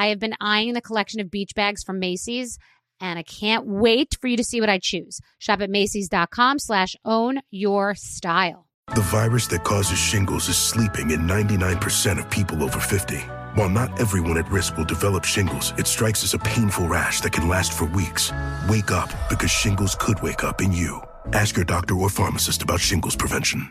I have been eyeing the collection of beach bags from Macy's and I can't wait for you to see what I choose. Shop at Macy's.com slash own your style. The virus that causes shingles is sleeping in 99% of people over 50. While not everyone at risk will develop shingles, it strikes as a painful rash that can last for weeks. Wake up because shingles could wake up in you. Ask your doctor or pharmacist about shingles prevention.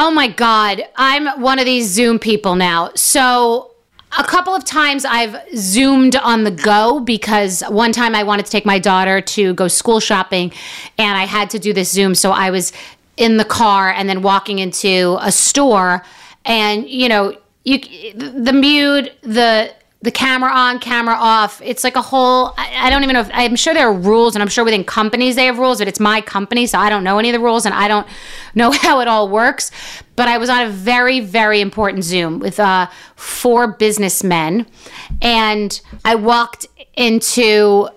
Oh my God. I'm one of these Zoom people now. So, a couple of times I've Zoomed on the go because one time I wanted to take my daughter to go school shopping and I had to do this Zoom. So, I was in the car and then walking into a store and, you know, you the mute, the the camera on, camera off. It's like a whole. I, I, don't even know. If, I'm sure there are rules, and I'm sure within companies they have rules, but it's my company, so I don't know any of the rules, and I don't know how it all works. But I was on a very, very important Zoom with uh, four businessmen, and I walked into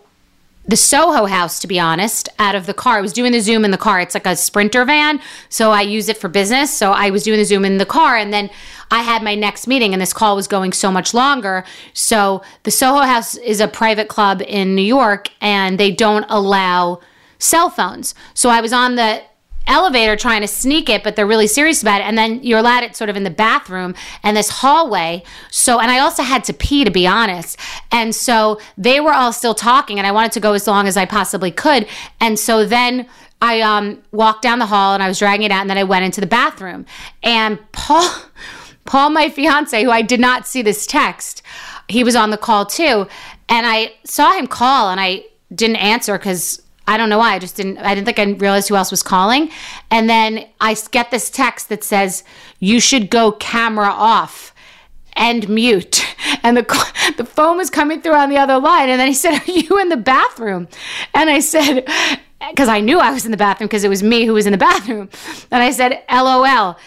the Soho house, to be honest, out of the car. I was doing the Zoom in the car. It's like a sprinter van. So I use it for business. So I was doing the Zoom in the car. And then I had my next meeting, and this call was going so much longer. So the Soho house is a private club in New York, and they don't allow cell phones. So I was on the elevator trying to sneak it, but they're really serious about it. And then you're allowed it sort of in the bathroom and this hallway. So, and I also had to pee, to be honest. And so they were all still talking, and I wanted to go as long as I possibly could. And so then I um, walked down the hall and I was dragging it out, and then I went into the bathroom. And Paul, Paul, my fiance, who I did not see this text, he was on the call too. And I saw him call and I didn't answer because I don't know why. I just didn't. I didn't think I realized who else was calling. And then I get this text that says, "You should go camera off." and mute. And the the phone was coming through on the other line. And then he said, "Are you in the bathroom?" And I said, because I knew I was in the bathroom because it was me who was in the bathroom. And I said, "LOL."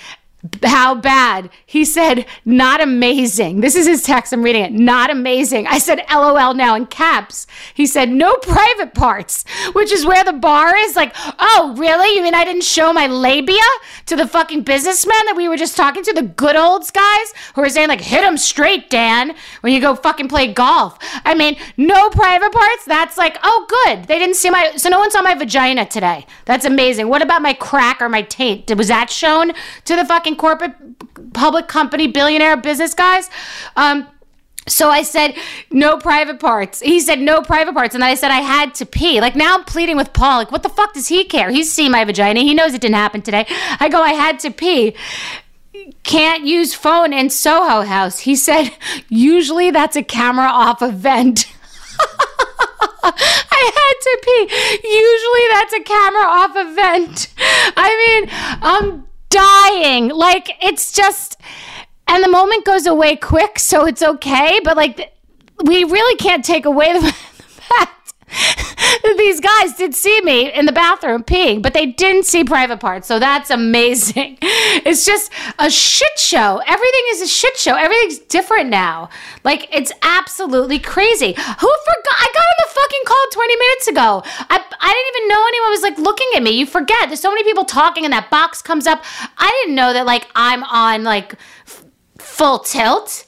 How bad? He said, not amazing. This is his text. I'm reading it. Not amazing. I said, LOL now in caps. He said, no private parts, which is where the bar is. Like, oh, really? You mean I didn't show my labia to the fucking businessmen that we were just talking to? The good olds guys who are saying, like, hit them straight, Dan, when you go fucking play golf. I mean, no private parts? That's like, oh, good. They didn't see my, so no one saw my vagina today. That's amazing. What about my crack or my taint? Was that shown to the fucking corporate public company billionaire business guys. Um, so I said, no private parts. He said, no private parts. And I said, I had to pee. Like now I'm pleading with Paul. Like, what the fuck does he care? He's seen my vagina. He knows it didn't happen today. I go, I had to pee. can't use phone in Soho House. He said, usually that's a camera off event. I had to pee. Usually that's a camera off event. I mean, I'm dying. Like, it's just, and the moment goes away quick, so it's okay. But like, we really can't take away the, fact these guys did see me in the bathroom peeing, but they didn't see private parts. So that's amazing. It's just a shit show. Everything is a shit show. Everything's different now. Like it's absolutely crazy. Who forgot? I got on the fucking call 20 minutes ago. I, I didn't even know anyone was like looking at me. You forget. There's so many people talking and that box comes up. I didn't know that like I'm on like f- full tilt.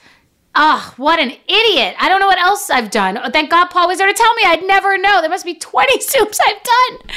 Oh, what an idiot. I don't know what else I've done. Oh, thank God Paul was there to tell me. I'd never know. There must be 20 Zooms I've done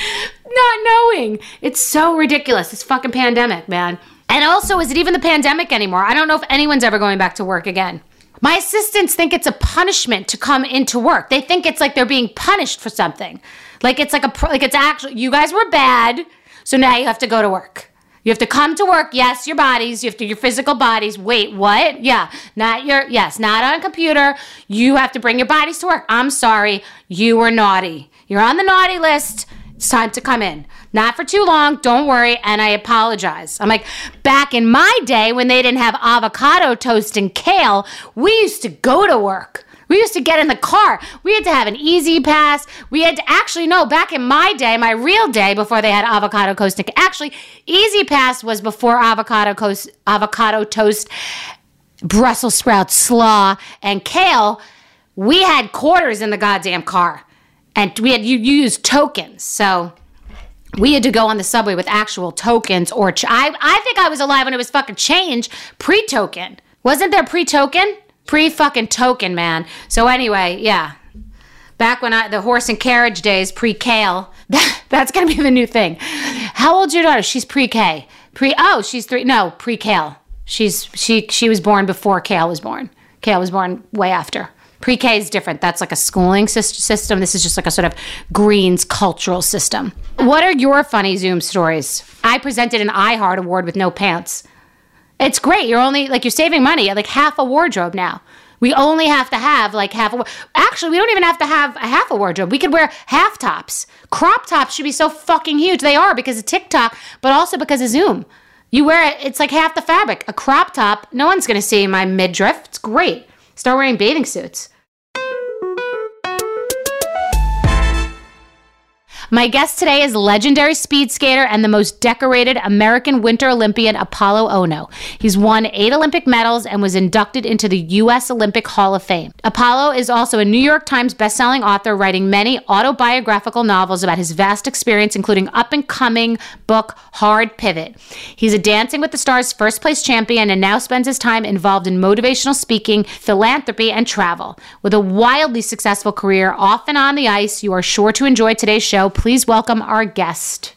not knowing. It's so ridiculous, this fucking pandemic, man. And also, is it even the pandemic anymore? I don't know if anyone's ever going back to work again. My assistants think it's a punishment to come into work. They think it's like they're being punished for something. Like it's like a like it's actually you guys were bad, so now you have to go to work. You have to come to work. Yes, your bodies. You have to your physical bodies. Wait, what? Yeah, not your. Yes, not on computer. You have to bring your bodies to work. I'm sorry, you were naughty. You're on the naughty list. It's time to come in. Not for too long. Don't worry. And I apologize. I'm like, back in my day when they didn't have avocado toast and kale, we used to go to work. We used to get in the car. We had to have an easy pass. We had to actually no. Back in my day, my real day, before they had avocado toast. Actually, easy pass was before avocado toast, avocado toast, Brussels sprouts, slaw, and kale. We had quarters in the goddamn car, and we had you used tokens. So we had to go on the subway with actual tokens or ch- I, I think I was alive when it was fucking change pre-token. Wasn't there pre-token? Pre fucking token, man. So anyway, yeah. Back when I the horse and carriage days, pre kale. That, that's gonna be the new thing. How old's your daughter? She's pre K. Pre oh, she's three. No, pre kale. She's she she was born before Kale was born. Kale was born way after. Pre K is different. That's like a schooling system. This is just like a sort of Greens cultural system. What are your funny Zoom stories? I presented an iHeart Award with no pants. It's great. You're only like you're saving money, like half a wardrobe now. We only have to have like half a. Actually, we don't even have to have a half a wardrobe. We could wear half tops. Crop tops should be so fucking huge. They are because of TikTok, but also because of Zoom. You wear it, it's like half the fabric. A crop top, no one's gonna see my midriff. It's great. Start wearing bathing suits. My guest today is legendary speed skater and the most decorated American Winter Olympian Apollo Ohno. He's won eight Olympic medals and was inducted into the U.S. Olympic Hall of Fame. Apollo is also a New York Times bestselling author, writing many autobiographical novels about his vast experience, including up and coming book Hard Pivot. He's a Dancing with the Stars first place champion and now spends his time involved in motivational speaking, philanthropy, and travel. With a wildly successful career off and on the ice, you are sure to enjoy today's show please welcome our guest.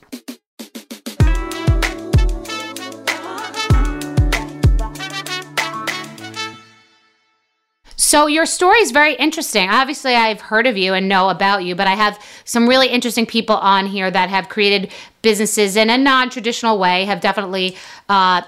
So your story is very interesting. Obviously, I've heard of you and know about you, but I have some really interesting people on here that have created businesses in a non-traditional way. Have definitely uh,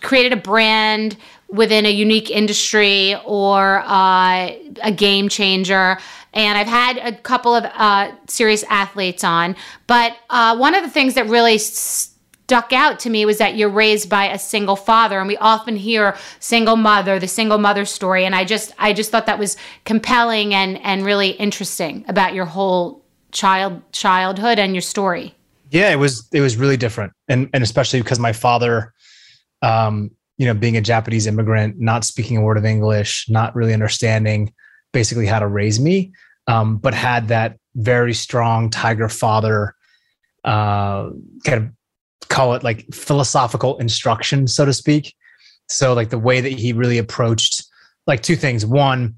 created a brand within a unique industry or uh, a game changer and I've had a couple of uh, serious athletes on. But uh, one of the things that really stuck out to me was that you're raised by a single father, and we often hear single mother, the single mother story, and I just I just thought that was compelling and and really interesting about your whole child childhood and your story. Yeah, it was it was really different, and and especially because my father. Um, you know, being a Japanese immigrant, not speaking a word of English, not really understanding basically how to raise me, um, but had that very strong tiger father uh, kind of call it like philosophical instruction, so to speak. So like the way that he really approached like two things. One,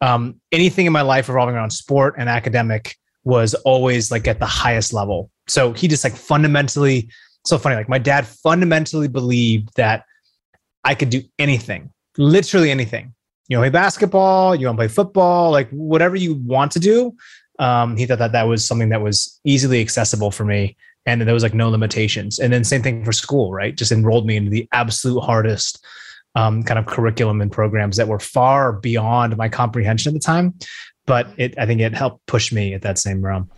um, anything in my life revolving around sport and academic was always like at the highest level. So he just like fundamentally, so funny. Like my dad fundamentally believed that I could do anything, literally anything you know, play basketball, you want to play football, like whatever you want to do. Um, he thought that that was something that was easily accessible for me. and there was like no limitations. And then same thing for school, right? Just enrolled me into the absolute hardest um, kind of curriculum and programs that were far beyond my comprehension at the time. But it, I think it helped push me at that same realm.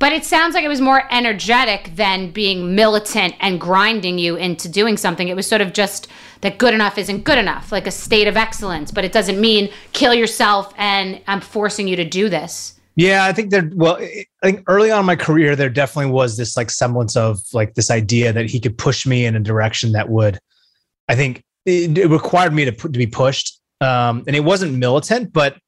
But it sounds like it was more energetic than being militant and grinding you into doing something. It was sort of just that good enough isn't good enough, like a state of excellence. But it doesn't mean kill yourself and I'm forcing you to do this. Yeah, I think there. Well, I think early on in my career, there definitely was this like semblance of like this idea that he could push me in a direction that would, I think, it, it required me to to be pushed. Um, and it wasn't militant, but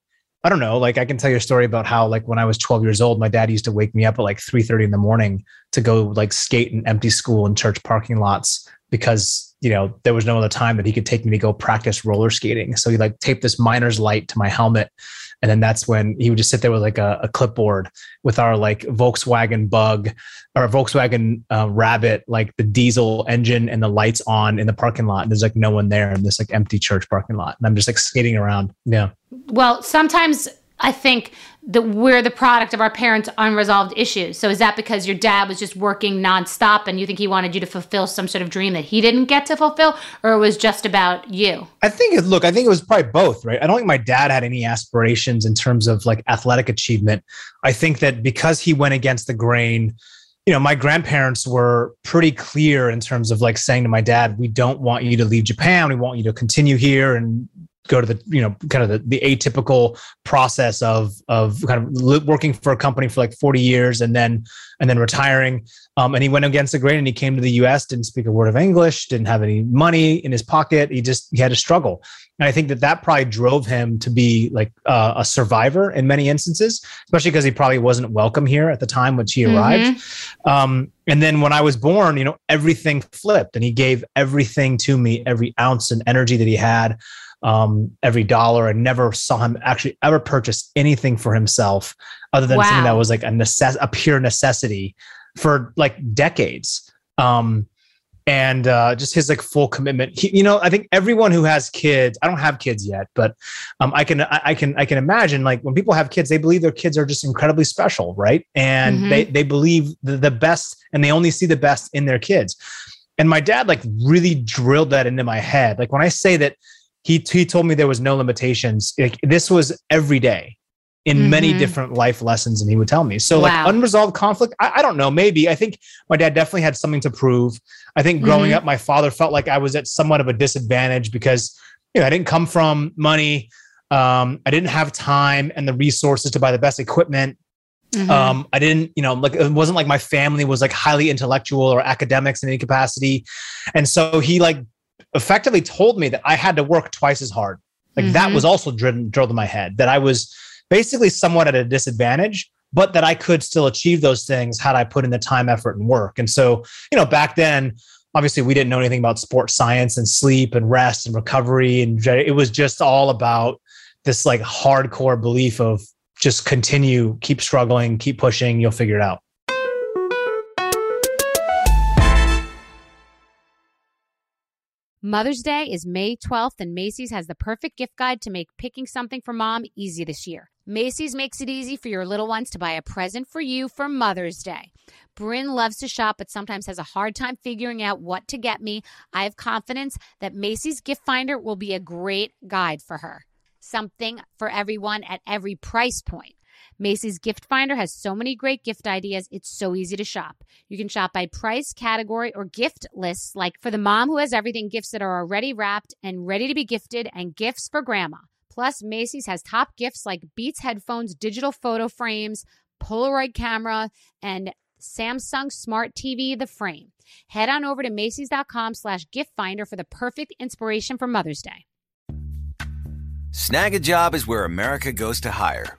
I don't know. Like I can tell you a story about how like when I was 12 years old, my dad used to wake me up at like 3:30 in the morning to go like skate in empty school and church parking lots because you know there was no other time that he could take me to go practice roller skating. So he like taped this miner's light to my helmet and then that's when he would just sit there with like a, a clipboard with our like Volkswagen Bug or Volkswagen uh, Rabbit, like the diesel engine and the lights on in the parking lot. And there's like no one there in this like empty church parking lot. And I'm just like skating around. Yeah. Well, sometimes I think that we're the product of our parents' unresolved issues. So is that because your dad was just working nonstop and you think he wanted you to fulfill some sort of dream that he didn't get to fulfill, or it was just about you? I think it, look, I think it was probably both, right? I don't think my dad had any aspirations in terms of like athletic achievement. I think that because he went against the grain, you know, my grandparents were pretty clear in terms of like saying to my dad, we don't want you to leave Japan. We want you to continue here and go to the you know kind of the, the atypical process of of kind of working for a company for like 40 years and then and then retiring. Um, and he went against the grain and he came to the us didn't speak a word of english didn't have any money in his pocket. He just he had to struggle. And i think that that probably drove him to be like uh, a survivor in many instances especially because he probably wasn't welcome here at the time when he arrived. Mm-hmm. um, and then when i was born you know everything flipped and he gave everything to me every ounce and energy that he had um, every dollar and never saw him actually ever purchase anything for himself other than wow. something that was like a necess- a pure necessity for like decades. Um, and uh, just his like full commitment. He, you know, I think everyone who has kids, I don't have kids yet, but um, I can I can I can imagine like when people have kids, they believe their kids are just incredibly special, right? And mm-hmm. they they believe the, the best, and they only see the best in their kids. And my dad like really drilled that into my head. Like when I say that he he told me there was no limitations. Like this was every day in mm-hmm. many different life lessons, and he would tell me. So wow. like unresolved conflict, I, I, don't know. Maybe I think my dad definitely had something to prove. I think growing mm-hmm. up, my father felt like I was at somewhat of a disadvantage because you know I didn't come from money. Um, I didn't have time and the resources to buy the best equipment. Mm-hmm. Um, I didn't, you know, like it wasn't like my family was like highly intellectual or academics in any capacity. And so he like effectively told me that I had to work twice as hard. Like mm-hmm. that was also driven drilled in my head that I was basically somewhat at a disadvantage, but that I could still achieve those things had I put in the time, effort, and work. And so, you know, back then, obviously we didn't know anything about sports science and sleep and rest and recovery. And it was just all about this like hardcore belief of just continue, keep struggling, keep pushing, you'll figure it out. Mother's Day is May 12th, and Macy's has the perfect gift guide to make picking something for mom easy this year. Macy's makes it easy for your little ones to buy a present for you for Mother's Day. Bryn loves to shop, but sometimes has a hard time figuring out what to get me. I have confidence that Macy's Gift Finder will be a great guide for her. Something for everyone at every price point. Macy's Gift Finder has so many great gift ideas, it's so easy to shop. You can shop by price, category, or gift lists, like for the mom who has everything, gifts that are already wrapped and ready to be gifted, and gifts for grandma. Plus, Macy's has top gifts like Beats headphones, digital photo frames, Polaroid camera, and Samsung Smart TV, the frame. Head on over to Macy's.com slash gift finder for the perfect inspiration for Mother's Day. Snagajob is where America goes to hire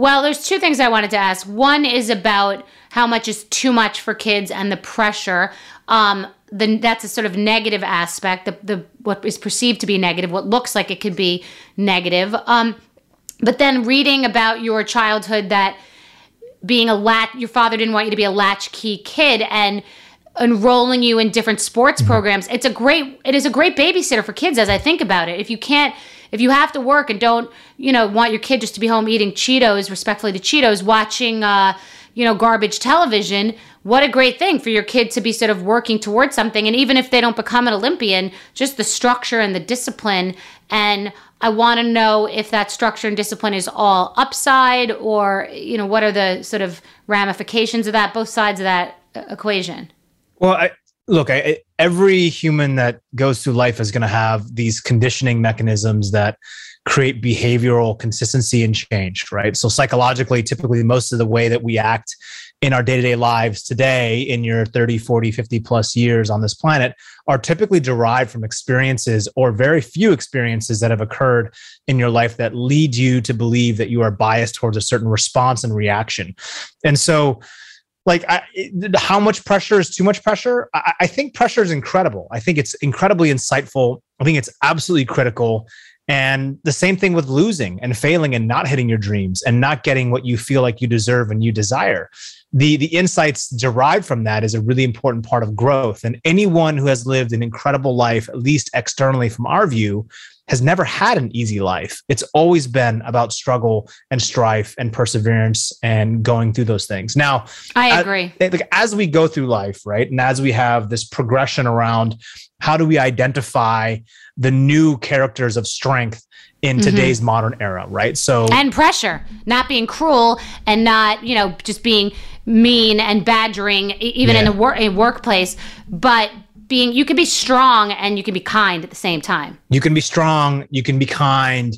Well, there's two things I wanted to ask. One is about how much is too much for kids and the pressure. Um, the, that's a sort of negative aspect. The, the what is perceived to be negative, what looks like it could be negative. Um, but then reading about your childhood that being a lat, your father didn't want you to be a latchkey kid, and enrolling you in different sports mm-hmm. programs. It's a great. It is a great babysitter for kids. As I think about it, if you can't if you have to work and don't, you know, want your kid just to be home eating Cheetos, respectfully to Cheetos, watching, uh, you know, garbage television, what a great thing for your kid to be sort of working towards something. And even if they don't become an Olympian, just the structure and the discipline. And I want to know if that structure and discipline is all upside or, you know, what are the sort of ramifications of that, both sides of that uh, equation? Well, I, look, I, every human that goes through life is going to have these conditioning mechanisms that create behavioral consistency and change, right? So, psychologically, typically, most of the way that we act in our day to day lives today, in your 30, 40, 50 plus years on this planet, are typically derived from experiences or very few experiences that have occurred in your life that lead you to believe that you are biased towards a certain response and reaction. And so, like I, how much pressure is too much pressure? I, I, think pressure is incredible. I think it's incredibly insightful. I think it's absolutely critical. And the same thing with losing and failing and not hitting your dreams and not getting what you feel like you deserve and you desire. The the insights derived from that is a really important part of growth. And anyone who has lived an incredible life at least externally from our view has never had an easy life. It's always been about struggle and strife and perseverance and going through those things. Now, I agree. As, like as we go through life, right, and as we have this progression around how do we identify the new characters of strength in mm-hmm. today's modern era, right? So and pressure, not being cruel and not you know just being mean and badgering, even yeah. in a, wor- a workplace, but being you can be strong and you can be kind at the same time. You can be strong, you can be kind,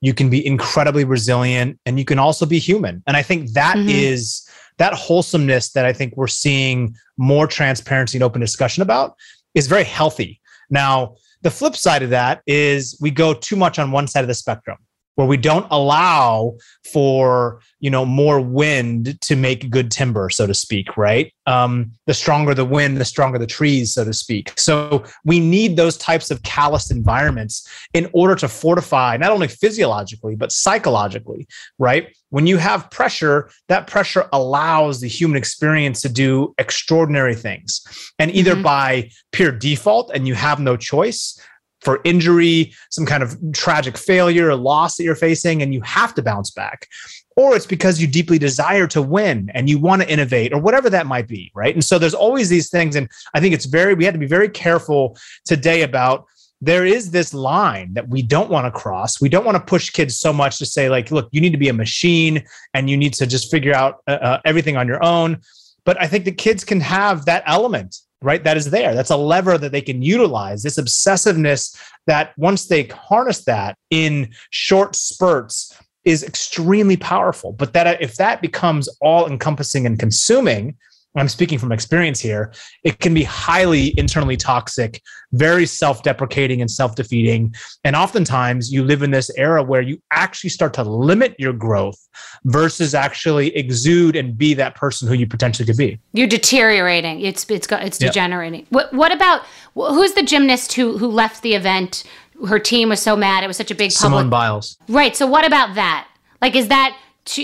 you can be incredibly resilient, and you can also be human. And I think that mm-hmm. is that wholesomeness that I think we're seeing more transparency and open discussion about is very healthy. Now, the flip side of that is we go too much on one side of the spectrum where we don't allow for you know more wind to make good timber so to speak right? Um, the stronger the wind the stronger the trees so to speak. So we need those types of calloused environments in order to fortify not only physiologically but psychologically right? When you have pressure that pressure allows the human experience to do extraordinary things. And either mm-hmm. by pure default and you have no choice for injury, some kind of tragic failure or loss that you're facing, and you have to bounce back. Or it's because you deeply desire to win and you want to innovate or whatever that might be. Right. And so there's always these things. And I think it's very, we had to be very careful today about there is this line that we don't want to cross. We don't want to push kids so much to say, like, look, you need to be a machine and you need to just figure out uh, uh everything on your own. But I think the kids can have that element right? That is there. That's a lever that they can utilize. This obsessiveness that once they harness that in short spurts is extremely powerful. But that if that becomes all encompassing and consuming, I'm speaking from experience here, it can be highly internally toxic, very self deprecating and self defeating. And oftentimes you live in this era where you actually start to limit your growth versus actually exude and be that person who you potentially could be. You're deteriorating. It's, it's, it's degenerating. Yep. What, what about who's the gymnast who, who left the event? Her team was so mad. It was such a big public. Simone Biles. Right. So what about that? Like, is that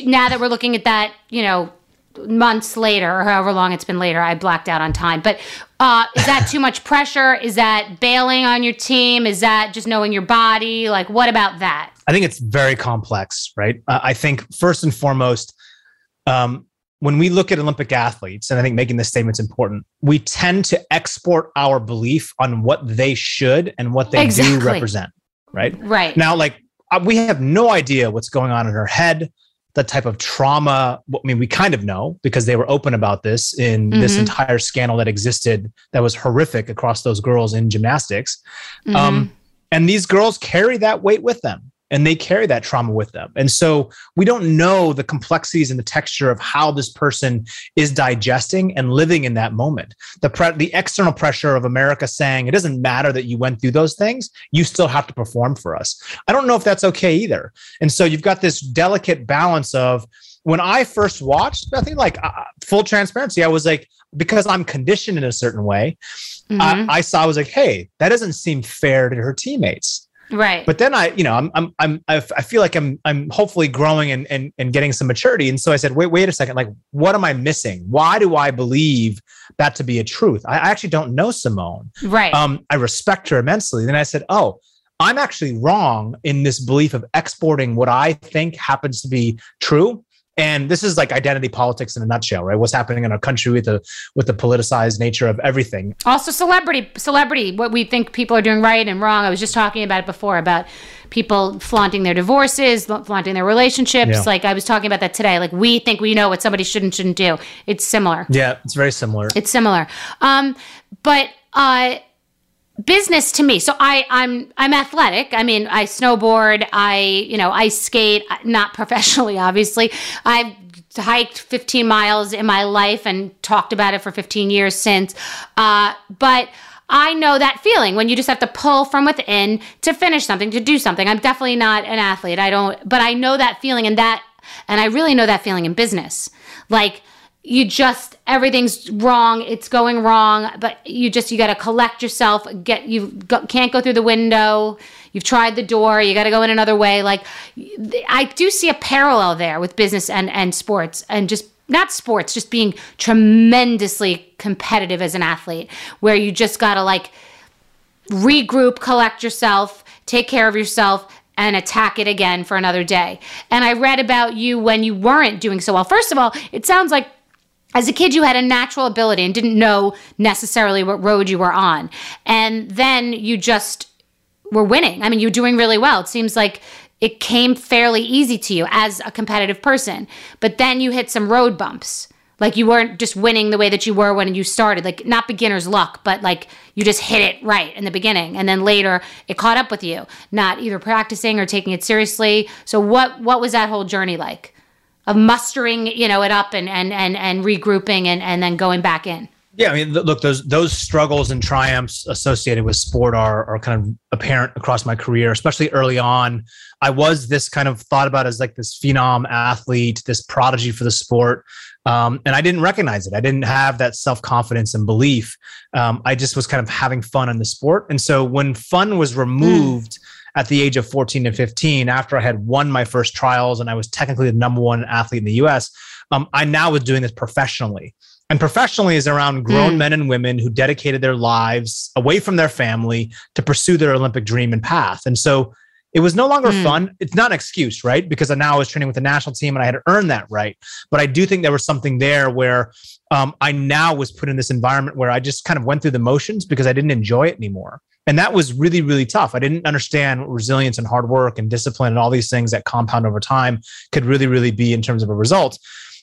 now that we're looking at that, you know, months later or however long it's been later i blacked out on time. But uh, is that too much pressure? Is that bailing on your team? Is that just knowing your body? Like what about that? I think it's very complex right? Uh, i think first and foremost um, when we look at olympic athletes and i think making this statement is important we tend to export our belief on what they should and what they exactly. do represent right? Right. Now like uh, we have no idea what's going on in her head the type of trauma. I mean, we kind of know because they were open about this in mm-hmm. this entire scandal that existed that was horrific across those girls in gymnastics. Mm-hmm. Um, and these girls carry that weight with them and they carry that trauma with them. And so we don't know the complexities and the texture of how this person is digesting and living in that moment. The pre- the external pressure of America saying it doesn't matter that you went through those things, you still have to perform for us. I don't know if that's okay either. And so you've got this delicate balance of when I first watched, I think like uh, full transparency, I was like, because I'm conditioned in a certain way, mm-hmm. I, I saw, I was like, hey, that doesn't seem fair to her teammates. Right. But then I, you know, I'm, I'm, I'm, I feel like I'm, I'm hopefully growing and, and, and getting some maturity. And so I said, wait, wait a second. Like, what am I missing? Why do I believe that to be a truth? I actually don't know Simone. Right. Um, I respect her immensely. Then I said, oh, I'm actually wrong in this belief of exporting what I think happens to be true and this is like identity politics in a nutshell right? What's happening in our country with the with the politicized nature of everything. Also celebrity celebrity what we think people are doing right and wrong. I was just talking about it before about people flaunting their divorces flaunting their relationships. Yeah. like i was talking about that today. Like we think we know what somebody should and shouldn't do. It's similar. Yeah it's very similar. It's similar. Um but uh business to me so i i'm i'm athletic i mean i snowboard i you know I skate not professionally obviously i've hiked 15 miles in my life and talked about it for 15 years since uh, but I know that feeling when you just have to pull from within to finish something, to do something. I'm definitely not an athlete. I don't, but I know that feeling and that, and I really know that feeling in business. Like, you just everything's wrong it's going wrong but you just you got to collect yourself get you go, can't go through the window you've tried the door you got to go in another way like i do see a parallel there with business and and sports and just not sports just being tremendously competitive as an athlete where you just got to like regroup collect yourself take care of yourself and attack it again for another day. And I read about you when you weren't doing so well. First of all, it sounds like as a kid, you had a natural ability and didn't know necessarily what road you were on. And then you just were winning. I mean, you're doing really well. It seems like it came fairly easy to you as a competitive person. But then you hit some road bumps. Like you weren't just winning the way that you were when you started, like not beginner's luck, but like you just hit it right in the beginning. And then later it caught up with you, not either practicing or taking it seriously. So what what was that whole journey like? Of mustering, you know, it up and and and and regrouping and and then going back in. Yeah, I mean, look, those those struggles and triumphs associated with sport are are kind of apparent across my career, especially early on. I was this kind of thought about as like this phenom athlete, this prodigy for the sport, um, and I didn't recognize it. I didn't have that self confidence and belief. Um, I just was kind of having fun in the sport, and so when fun was removed. Mm at the age of 14 and 15, after I had won my first trials and I was technically the number one athlete in the US, um, I now was doing this professionally. and professionally is around grown Mm. men and women who dedicated their lives away from their family to pursue their Olympic dream and path. And so it was no longer Mm. fun. It's not an excuse, right? Because I now I was training with the national team and I had to earn that right. But I do think there was something there where um, I now was put in this environment where I just kind of went through the motions because I didn't enjoy it anymore. And that was really, really tough. I didn't understand what resilience and hard work and discipline and all these things that compound over time could really, really be in terms of a result.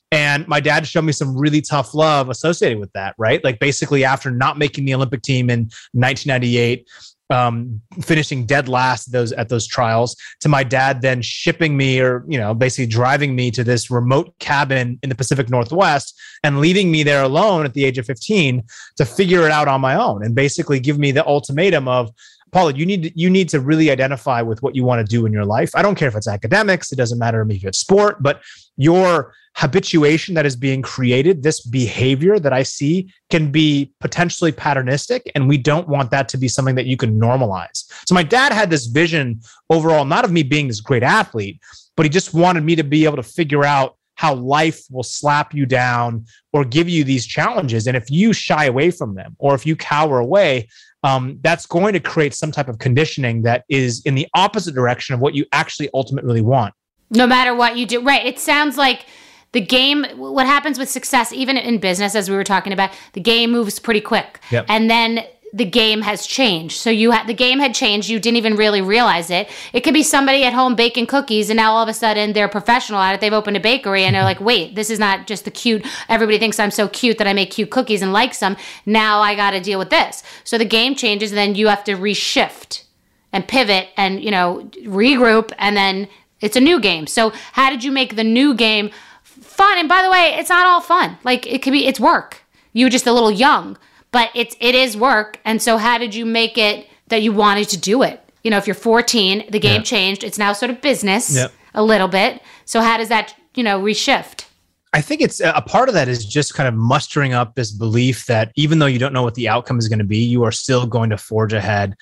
And my dad showed me some really tough love associated with that, right? Like basically after not making the Olympic team in 1998, um, finishing dead last those at those trials, to my dad then shipping me or you know basically driving me to this remote cabin in the Pacific Northwest and leaving me there alone at the age of 15 to figure it out on my own and basically give me the ultimatum of Apollo, you need you need to really identify with what you want to do in your life. I don't care if it's academics, it doesn't matter to me if it's sport, but your habituation that is being created, this behavior that I see can be potentially patternistic, and we don't want that to be something that you can normalize. So my dad had this vision overall, not of me being this great athlete, but he just wanted me to be able to figure out how life will slap you down or give you these challenges. And if you shy away from them or if you cower away, um, that's going to create some type of conditioning that is in the opposite direction of what you actually ultimately want. no matter what you do. Right. It sounds like the game, what happens with success, even in business, as we were talking about, the game moves pretty quick. Yep. And then the game has changed. So you had the game had changed. You didn't even really realize it. It could be somebody at home baking cookies, and now all of a sudden they're professional at it. They've opened a bakery, and they're like, "Wait, this is not just the cute. Everybody thinks I'm so cute that I make cute cookies and likes them. Now I got to deal with this." So the game changes, and then you have to reshift and pivot, and you know regroup, and then it's a new game. So how did you make the new game fun? And by the way, it's not all fun. Like it could be, it's work. You were just a little young, but it's it is work. And so how did you make it that you wanted to do it? You know, if you're 14, the game Yeah. changed. It's now sort of business a little bit. So how does that you know reshift? I think it's a part of that is just kind of mustering up this belief that even though you don't know what the outcome is going to be, you are still going to forge ahead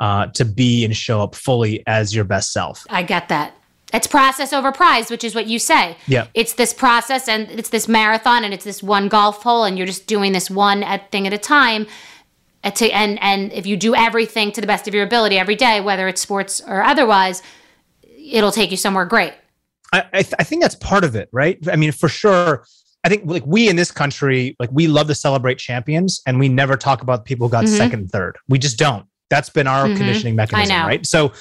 uh, to be and show up fully as your best self. I get that. It's process over prize, which is what you say. Yeah. It's this process and it's this marathon and it's this one golf hole and you're just doing this one thing at a time. To, and and if you do everything to the best of your ability every day, whether it's sports or otherwise, it'll take you somewhere great. I, I, th- I think that's part of it, right? I mean, for sure. I think like we in this country, like we love to celebrate champions, and we never talk about people who got Mhm. second, third. We just don't. That's been our Mhm. conditioning mechanism, right? So,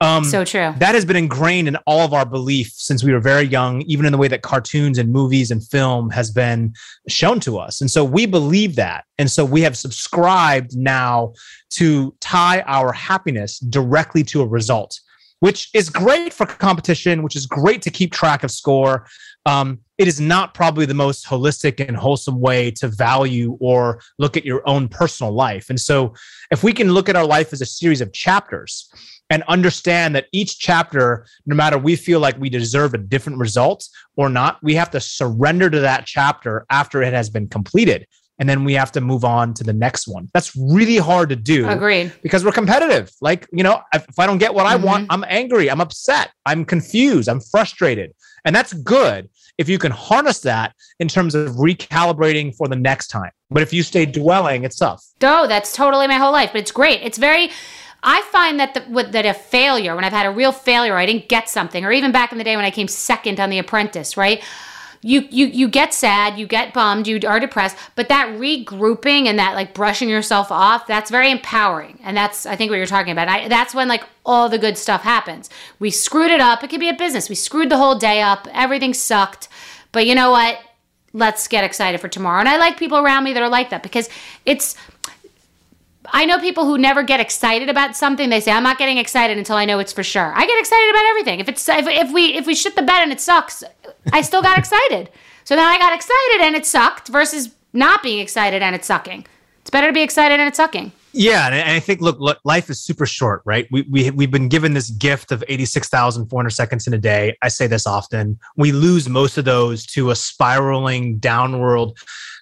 um, so true. that has been ingrained in all of our belief since we were very young, even in the way that cartoons and movies and film has been shown to us. And so we believe that. And so we have subscribed now to tie our happiness directly to a result, which is great for competition, which is great to keep track of score. Um, it is not probably the most holistic and wholesome way to value or look at your own personal life. And so if we can look at our life as a series of chapters, and understand that each chapter, no matter we feel like we deserve a different result or not, we have to surrender to that chapter after it has been completed. And then we have to move on to the next one. That's really hard to do Agreed. because we're competitive. Like, you know, if, if I don't get what I Mhm. want, I'm angry, I'm upset, I'm confused, I'm frustrated. And that's good if you can harness that in terms of recalibrating for the next time. But if you stay dwelling, it's tough. Oh, that's totally my whole life, but it's great. It's very. I find that the, with, that a failure, when I've had a real failure, I didn't get something, or even back in the day when I came second on The Apprentice, right? You you you get sad, you get bummed, you are depressed, but that regrouping and that like brushing yourself off, that's very empowering, and that's I think what you're talking about. I, that's when like all the good stuff happens. We screwed it up. It could be a business. We screwed the whole day up. Everything sucked, but you know what? Let's get excited for tomorrow. And I like people around me that are like that because it's I know people who never get excited about something. They say, "I'm not getting excited until I know it's for sure." I get excited about everything. If it's if, if we if we shit the bed and it sucks, I still got excited. So then I got excited and it sucked versus not being excited and it's sucking. It's better to be excited and it's sucking. Yeah, and I- think look, look, life is super short, right? We we we've been given this gift of eighty six thousand four hundred seconds in a day. I say this often. We lose most of those to a spiraling downward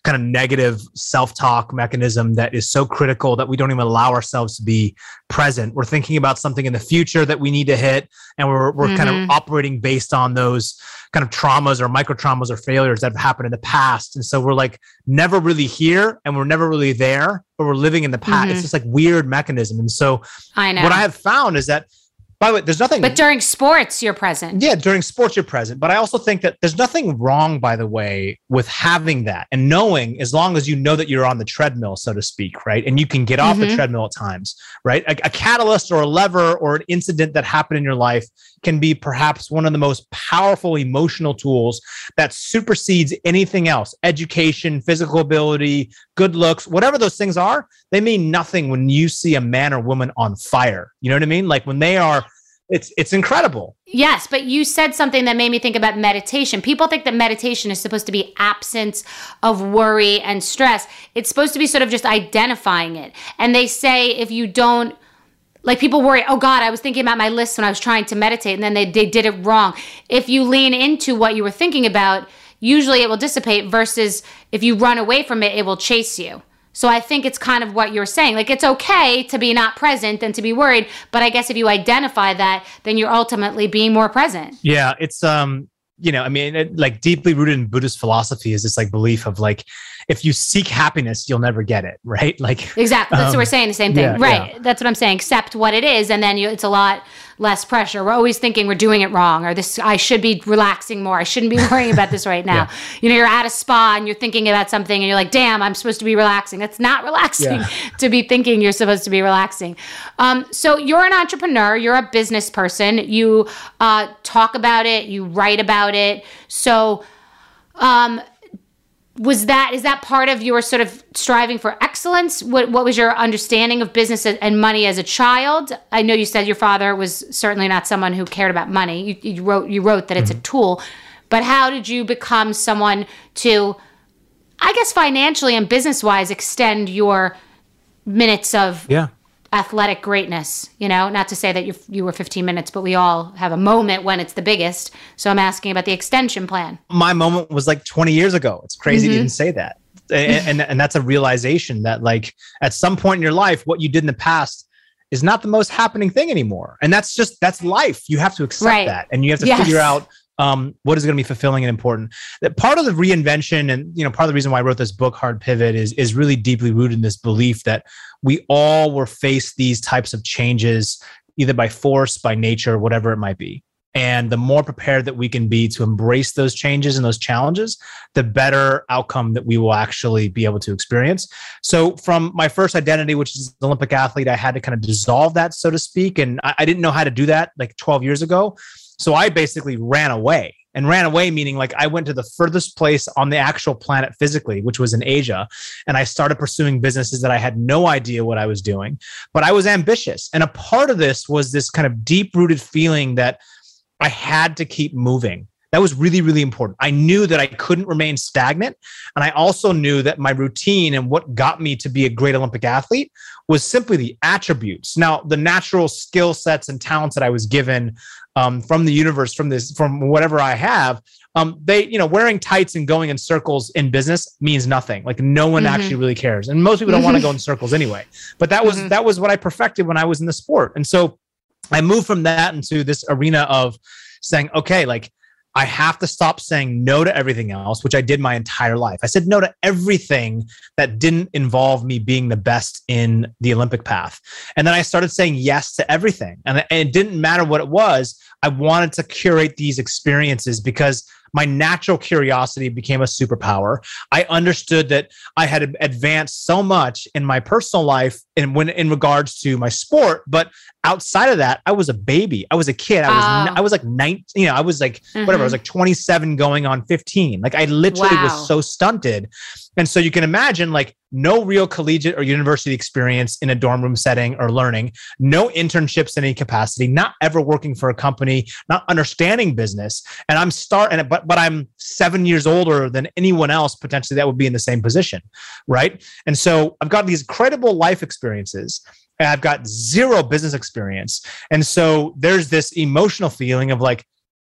kind of negative self-talk mechanism that is so critical that we don't even allow ourselves to be present. We're thinking about something in the future that we need to hit, and we're we're mm-hmm. kind of operating based on those kind of traumas or micro traumas or failures that have happened in the past. And so we're like never really here and we're never really there, but we're living in the past. Mm-hmm. It's just like weird mechanism. And so I know what I have found is that by the way, there's nothing. But during sports, you're present. Yeah, during sports, you're present. But I also think that there's nothing wrong, by the way, with having that and knowing as long as you know that you're on the treadmill, so to speak, right? And you can get off mm-hmm. the treadmill at times, right? A, a catalyst or a lever or an incident that happened in your life can be perhaps one of the most powerful emotional tools that supersedes anything else education, physical ability, good looks, whatever those things are. They mean nothing when you see a man or woman on fire. You know what I mean? Like when they are it's it's incredible. Yes, but you said something that made me think about meditation. People think that meditation is supposed to be absence of worry and stress. It's supposed to be sort of just identifying it. And they say if you don't like people worry, oh God, I was thinking about my list when I was trying to meditate and then they, they did it wrong. If you lean into what you were thinking about, usually it will dissipate versus if you run away from it, it will chase you. So I think it's kind of what you're saying. Like it's okay to be not present and to be worried, but I guess if you identify that, then you're ultimately being more present. Yeah, it's um you know, I mean, it, like deeply rooted in Buddhist philosophy is this like belief of like, if you seek happiness, you'll never get it, right? Like exactly. That's um, what we're um, saying. The same thing, yeah, right? Yeah. That's what I'm saying. Accept what it is, and then you, it's a lot less pressure. We're always thinking we're doing it wrong or this I should be relaxing more. I shouldn't be worrying about this right now. yeah. You know, you're at a spa and you're thinking about something and you're like, "Damn, I'm supposed to be relaxing." That's not relaxing yeah. to be thinking you're supposed to be relaxing. Um, so you're an entrepreneur, you're a business person. You uh, talk about it, you write about it. So um, was that is that part of your sort of striving for excellence? What, what was your understanding of business and money as a child? I know you said your father was certainly not someone who cared about money. You, you wrote you wrote that it's mm-hmm. a tool. But how did you become someone to i guess financially and business wise extend your minutes of yeah athletic greatness. You know, not to say that you you were 15 minutes, but we all have a moment when it's the biggest. So I'm asking about the extension plan. My moment was like 20 years ago. It's crazy mm-hmm. to even say that. And, and, and that's a realization that like at some point in your life, what you did in the past is not the most happening thing anymore. And that's just that's life. You have to accept right. that, and you have to yes. figure out um, what is going to be fulfilling and important. That part of the reinvention, and you know, part of the reason why I wrote this book, Hard Pivot, is is really deeply rooted in this belief that we all were faced these types of changes either by force, by nature, whatever it might be. And the more prepared that we can be to embrace those changes and those challenges, the better outcome that we will actually be able to experience. So, from my first identity, which is Olympic athlete, I had to kind of dissolve that, so to speak. And I, I didn't know how to do that like 12 years ago. So I basically ran away and ran away, meaning like I went to the furthest place on the actual planet physically, which was in Asia. And I started pursuing businesses that I had no idea what I was doing, but I was ambitious. And a part of this was this kind of deep rooted feeling that I had to keep moving. That was really, really important. I knew that I couldn't remain stagnant. And I also knew that my routine and what got me to be a great Olympic athlete was simply the attributes. Now, the natural skill sets and talents that I was given um, from the universe, from this, from whatever I have, um, they, you know, wearing tights and going in circles in business means nothing. Like no one mm-hmm. actually really cares, and most people don't want to go in circles anyway. But that was mm-hmm. that was what I perfected when I was in the sport, and so I moved from that into this arena of saying, okay, like I have to stop saying no to everything else, which I did my entire life. I said no to everything that didn't involve me being the best in the Olympic path. And then I started saying yes to everything. And it didn't matter what it was. I wanted to curate these experiences because my natural curiosity became a superpower. I understood that I had advanced so much in my personal life and when in regards to my sport, but outside of that, I was a baby. I was a kid. I was I was like 19, you know, I was like mm-hmm. whatever, I was like 27 going on 15. Like I literally wow. was so stunted. And so you can imagine like no real collegiate or university experience in a dorm room setting or learning, no internships in any capacity, not ever working for a company, not understanding business. And I'm starting, but but I'm seven years older than anyone else potentially that would be in the same position, right? And so I've got these credible life experiences. And I've got zero business experience. And so there's this emotional feeling of like,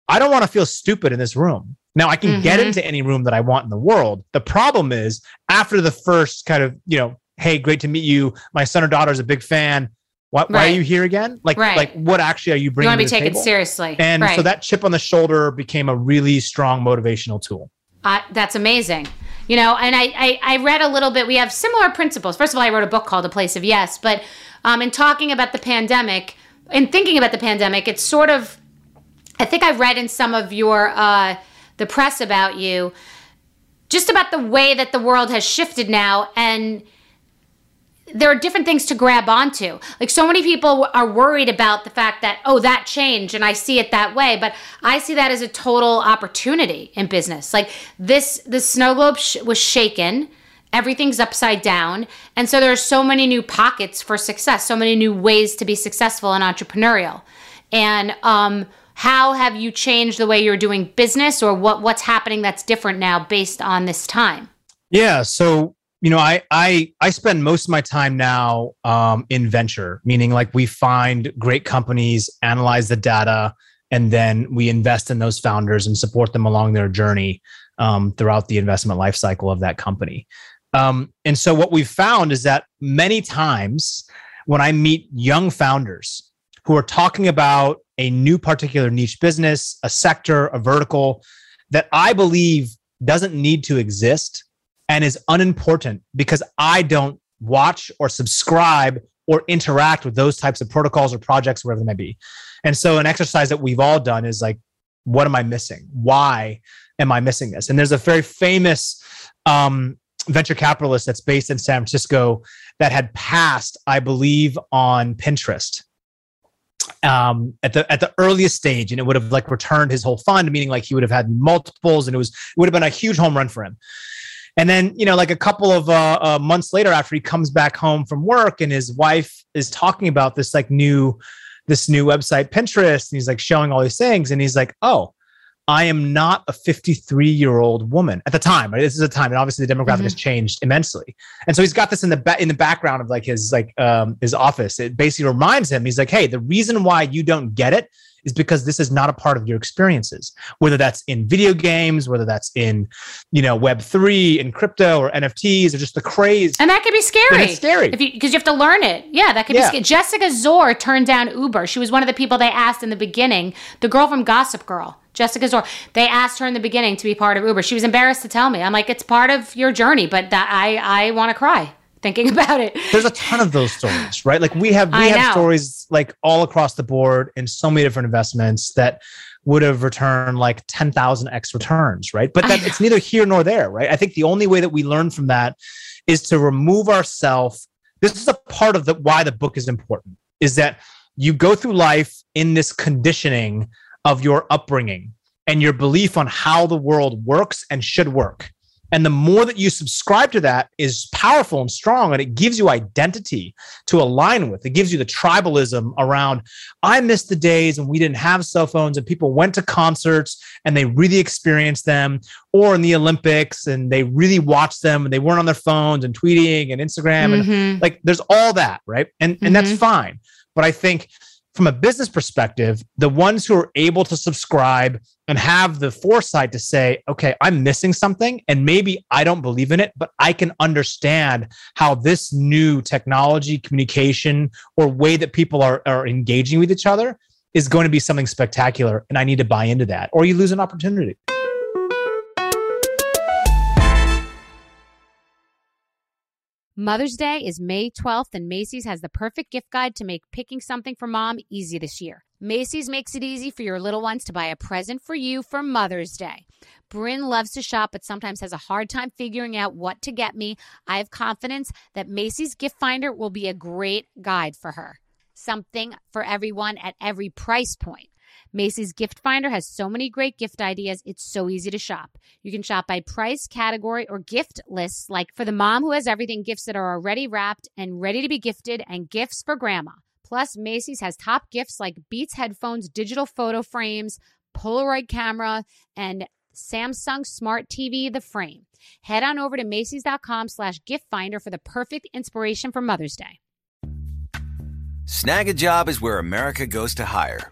I don't want to feel stupid in this room. Now I can mm-hmm. get into any room that I want in the world. The problem is after the first kind of, you know, hey, great to meet you. My son or daughter is a big fan. What, right. Why are you here again? Like, right. like what actually are you bringing? You want to be taken table? seriously. And right. so that chip on the shoulder became a really strong motivational tool. Uh, that's amazing. You know, and I, I, I read a little bit. We have similar principles. First of all, I wrote a book called A Place of Yes, but um, in talking about the pandemic and thinking about the pandemic, it's sort of, I think I read in some of your uh, the press about you, just about the way that the world has shifted now and there are different things to grab onto. Like so many people are worried about the fact that oh that changed and I see it that way, but I see that as a total opportunity in business. Like this the snow globe sh- was shaken, everything's upside down, and so there are so many new pockets for success, so many new ways to be successful and entrepreneurial. And um how have you changed the way you're doing business or what what's happening that's different now based on this time? Yeah, so you know, I I I spend most of my time now um, in venture, meaning like we find great companies, analyze the data, and then we invest in those founders and support them along their journey um, throughout the investment life cycle of that company. Um, and so what we've found is that many times when I meet young founders who are talking about a new particular niche business, a sector, a vertical that I believe doesn't need to exist and is unimportant because I don't watch or subscribe or interact with those types of protocols or projects, wherever they may be. And so, an exercise that we've all done is like, what am I missing? Why am I missing this? And there's a very famous um, venture capitalist that's based in San Francisco that had passed, I believe, on Pinterest um, at the at the earliest stage, and it would have like returned his whole fund, meaning like he would have had multiples, and it was it would have been a huge home run for him. And then, you know, like a couple of uh, uh, months later, after he comes back home from work, and his wife is talking about this like new, this new website, Pinterest, and he's like showing all these things, and he's like, "Oh, I am not a 53 year old woman at the time. Right? This is a time, and obviously the demographic mm-hmm. has changed immensely. And so he's got this in the ba- in the background of like his like um, his office. It basically reminds him. He's like, "Hey, the reason why you don't get it is because this is not a part of your experiences whether that's in video games whether that's in you know web 3 in crypto or nfts or just the craze and that could be scary it's scary because you, you, have to learn it yeah that could yeah. be scary jessica Szohr turned down uber she was one of the people they asked in the beginning the girl from gossip girl Jessica Szohr. They asked her in the beginning to be part of Uber. She was embarrassed to tell me. I'm like, it's part of your journey, but that I I want to cry thinking about it. There's a ton of those stories, right? Like we have we I have know. stories like all across the board in so many different investments that would have returned like 10,000 X returns, right? But that it's neither here nor there, right? I think the only way that we learn from that is to remove ourselves. This is a part of the why the book is important is that you go through life in this conditioning of your upbringing and your belief on how the world works and should work. And the more that you subscribe to that is powerful and strong, and it gives you identity to align with. It gives you the tribalism around, I miss the days when we didn't have cell phones and people went to concerts and they really experienced them, or in the Olympics and they really watched them and they weren't on their phones and tweeting and Instagram. Mm-hmm. And like there's all that, right? And, and mm-hmm. that's fine. But I think from a business perspective, the ones who are able to subscribe and have the foresight to say, okay, I'm missing something and maybe I don't believe in it, but I can understand how this new technology, communication, or way that people are, are engaging with each other is going to be something spectacular. And I need to buy into that, or you lose an opportunity. Mother's Day is May 12th, and Macy's has the perfect gift guide to make picking something for mom easy this year. Macy's makes it easy for your little ones to buy a present for you for Mother's Day. Bryn loves to shop, but sometimes has a hard time figuring out what to get me. I have confidence that Macy's Gift Finder will be a great guide for her. Something for everyone at every price point. Macy's Gift Finder has so many great gift ideas, it's so easy to shop. You can shop by price, category, or gift lists, like for the mom who has everything, gifts that are already wrapped and ready to be gifted, and gifts for grandma. Plus, Macy's has top gifts like Beats headphones, digital photo frames, Polaroid camera, and Samsung Smart TV, the frame. Head on over to Macy's.com slash gift finder for the perfect inspiration for Mother's Day. Snagajob is where America goes to hire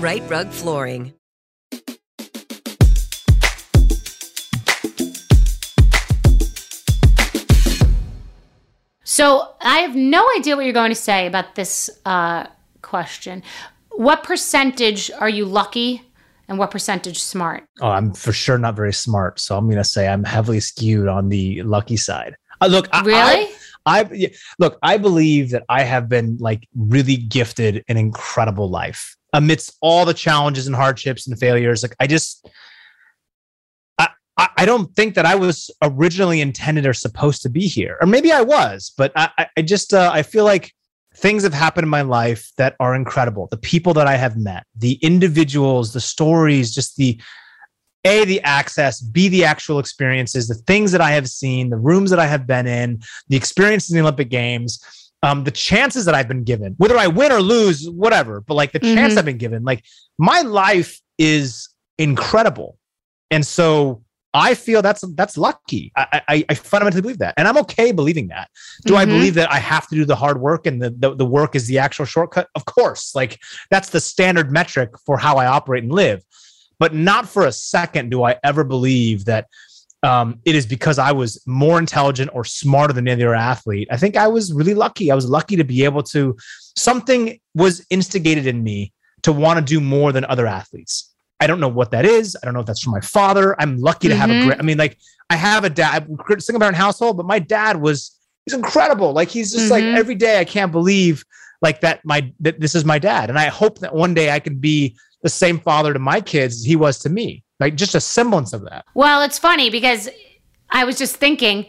Right Rug Flooring. So I have no idea what you're going to say about this uh, question. What percentage are you lucky and what percentage smart? Oh, I'm for sure not very smart. So I'm going to say I'm heavily skewed on the lucky side. Uh, look, I- Really? I, I look. I believe that I have been like really gifted an incredible life amidst all the challenges and hardships and failures. Like I just, I, I don't think that I was originally intended or supposed to be here, or maybe I was, but I- I just, uh, I feel like things have happened in my life that are incredible. The people that I have met, the individuals, the stories, just the a the access b the actual experiences the things that i have seen the rooms that i have been in the experiences in the olympic games um, the chances that i've been given whether i win or lose whatever but like the chance Mhm. i've been given like my life is incredible. And so i feel that's that's lucky. I i, I fundamentally believe that. And i'm okay believing that. Do i Mhm. believe that i have to do the hard work and the, the the work is the actual shortcut? Of course. Like that's the standard metric for how i operate and live. But not for a second do I ever believe that um, it is because I was more intelligent or smarter than any other athlete. I think I was really lucky. I was lucky to be able to, something was instigated in me to want to do more than other athletes. I don't know what that is. I don't know if that's from my father. I'm lucky to have a Mhm. great, I mean, like I have a dad, single parent household, but my dad was, he's incredible. Like he's just like Mhm. every day I can't believe like that my that this is my dad and i hope that one day i can be the same father to my kids as he was to me like just a semblance of that Well, it's funny because I was just thinking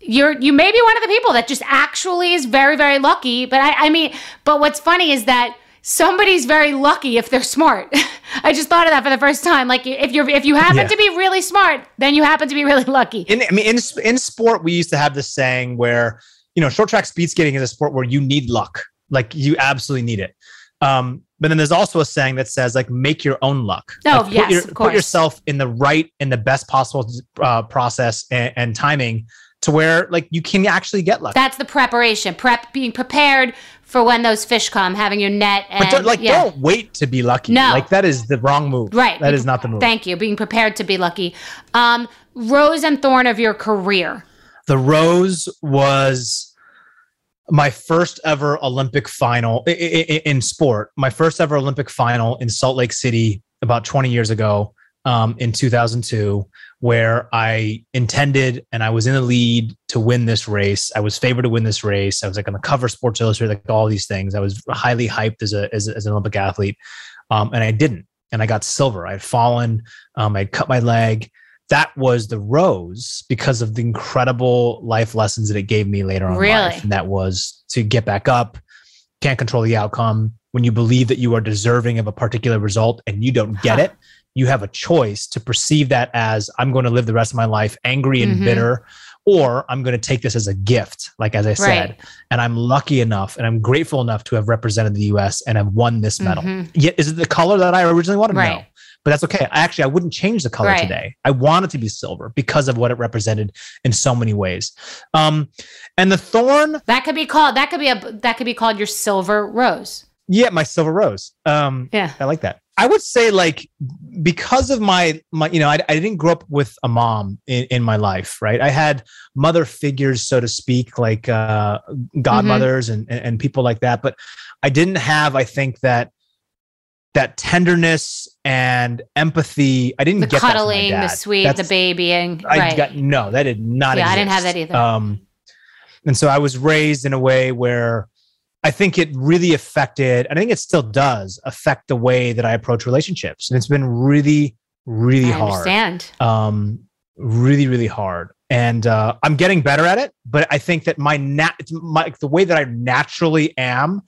you're you may be one of the people that just actually is very very lucky. But I, I mean, but what's funny is that somebody's very lucky if they're smart. I just thought of that for the first time. Like if you're if you happen Yeah. to be really smart, then you happen to be really lucky. in i mean in, in sport we used to have this saying where you know short track speed skating is a sport where you need luck like you absolutely need it um but then there's also a saying that says like make your own luck Oh, Like, put yes, your- of put yourself in the right in the best possible uh, process and, and timing to where like you can actually get luck That's the preparation. Prep being prepared for when those fish come, having your net and but don't, like yeah. don't wait to be lucky No. like that is the wrong move Right. That Be- is not the move Thank you. Being prepared to be lucky. Um, rose and thorn of your career. The Rose was my first ever Olympic final in sport. My first ever Olympic final in Salt Lake City about 20 years ago um, in 2002, where I intended and I was in the lead to win this race. I was favored to win this race. I was like on the cover Sports Illustrated, like all these things. I was highly hyped as a as, as an Olympic athlete, um, and I didn't. And I got silver. I had fallen. Um, I had cut my leg that was the rose because of the incredible life lessons that it gave me later on in Really? life. And that was to get back up, can't control the outcome. When you believe that you are deserving of a particular result and you don't get Huh. it, you have a choice to perceive that as I'm going to live the rest of my life angry and Mhm. bitter, or I'm going to take this as a gift, like as I said. Right. And I'm lucky enough and I'm grateful enough to have represented the US and have won this medal. Mhm. Yet, is it the color that I originally wanted? No. But that's okay. I actually I wouldn't change the color Right. today. I want it to be silver because of what it represented in so many ways. Um, and the thorn, That could be called that could be a that could be called your silver rose. yeah, my silver rose. Um, Yeah. I like that. I would say like because of my my you know I, I didn't grow up with a mom in, in my life right I had mother figures so to speak like uh godmothers and, and and people like that but I didn't have I think that that tenderness and empathy I didn't The get that from my cuddling, the sweet, the babying. I right. got no that did not Yeah, I didn't have that either. um and so I was raised in a way where I think it really affected, I think it still does affect the way that I approach relationships. And it's been really, really I hard. understand. Um, really, really hard. And uh, I'm getting better at it. But I think that my nat, my the way that I naturally am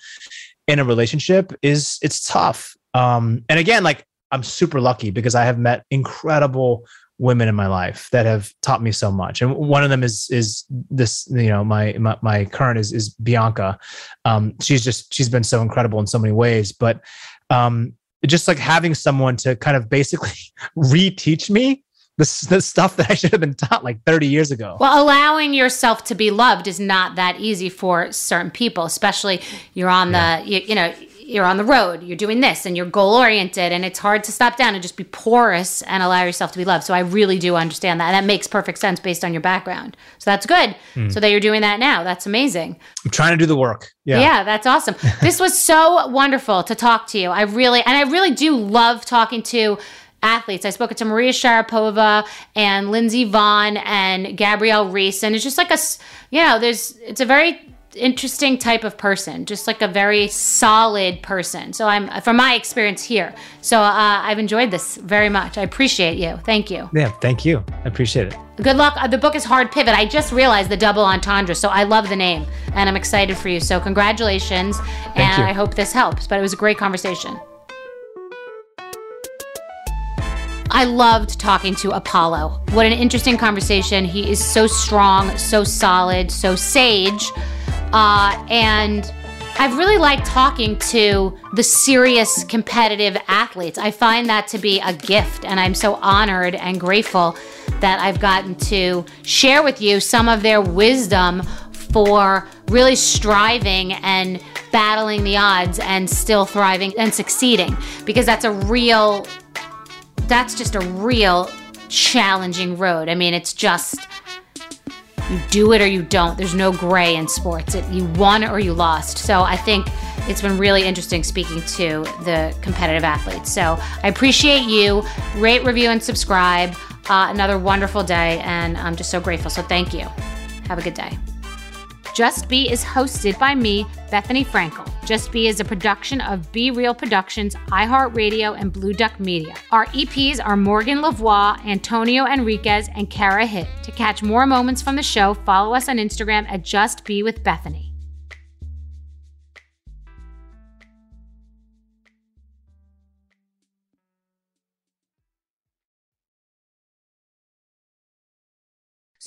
in a relationship is it's tough. Um, and again, like I'm super lucky because I have met incredible women in my life that have taught me so much. And one of them is is this, you know, my my, my current is is Bianca. Um, she's just she's been so incredible in so many ways. But um, just like having someone to kind of basically reteach me the, the stuff that I should have been taught like 30 years ago. Well, allowing yourself to be loved is not that easy for certain people, especially you're on the, you, you know, you're on the road, you're doing this and you're goal oriented and it's hard to stop down and just be porous and allow yourself to be loved. So I really do understand that. And that makes perfect sense based on your background. So that's good. Hmm. So that you're doing that now. That's amazing. I'm trying to do the work. Yeah. Yeah, that's awesome. this was so wonderful to talk to you. I really, and I really do love talking to athletes. I spoke to Maria Sharapova and Lindsey Vonn and Gabrielle Reece, and it's just like a, s- you know, there's, it's a very interesting type of person, just like a very solid person. So I'm, from my experience here. So uh, I've enjoyed this very much. I appreciate you. Thank you. Yeah. Thank you. I appreciate it. Good luck. Uh, The book is Hard Pivot. I just realized the double entendre, so I love the name and I'm excited for you. So, congratulations. and you. I hope this helps. But it was a great conversation. I loved talking to Apollo. What an interesting conversation. He is so strong, so solid, so sage. Uh, and I've really liked talking to the serious competitive athletes. I find that to be a gift, and I'm so honored and grateful that I've gotten to share with you some of their wisdom for really striving and battling the odds and still thriving and succeeding because that's a real that's just a real challenging road. I mean, it's just you do it or you don't. There's no gray in sports. It, you won or you lost. So I think it's been really interesting speaking to the competitive athletes. So I appreciate you. Rate, review, and subscribe. Uh, another wonderful day, and I'm just so grateful. So thank you. Have a good day. Just Be is hosted by me, Bethenny Frankel. Just Be is a production of Be Real Productions, iHeartRadio, and Blue Duck Media. Our EPs are Morgan Lavoie, Antonio Enriquez, and Kara Hitt. To catch more moments from the show, follow us on Instagram at Just Be with Bethenny.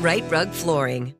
Right Rug Flooring.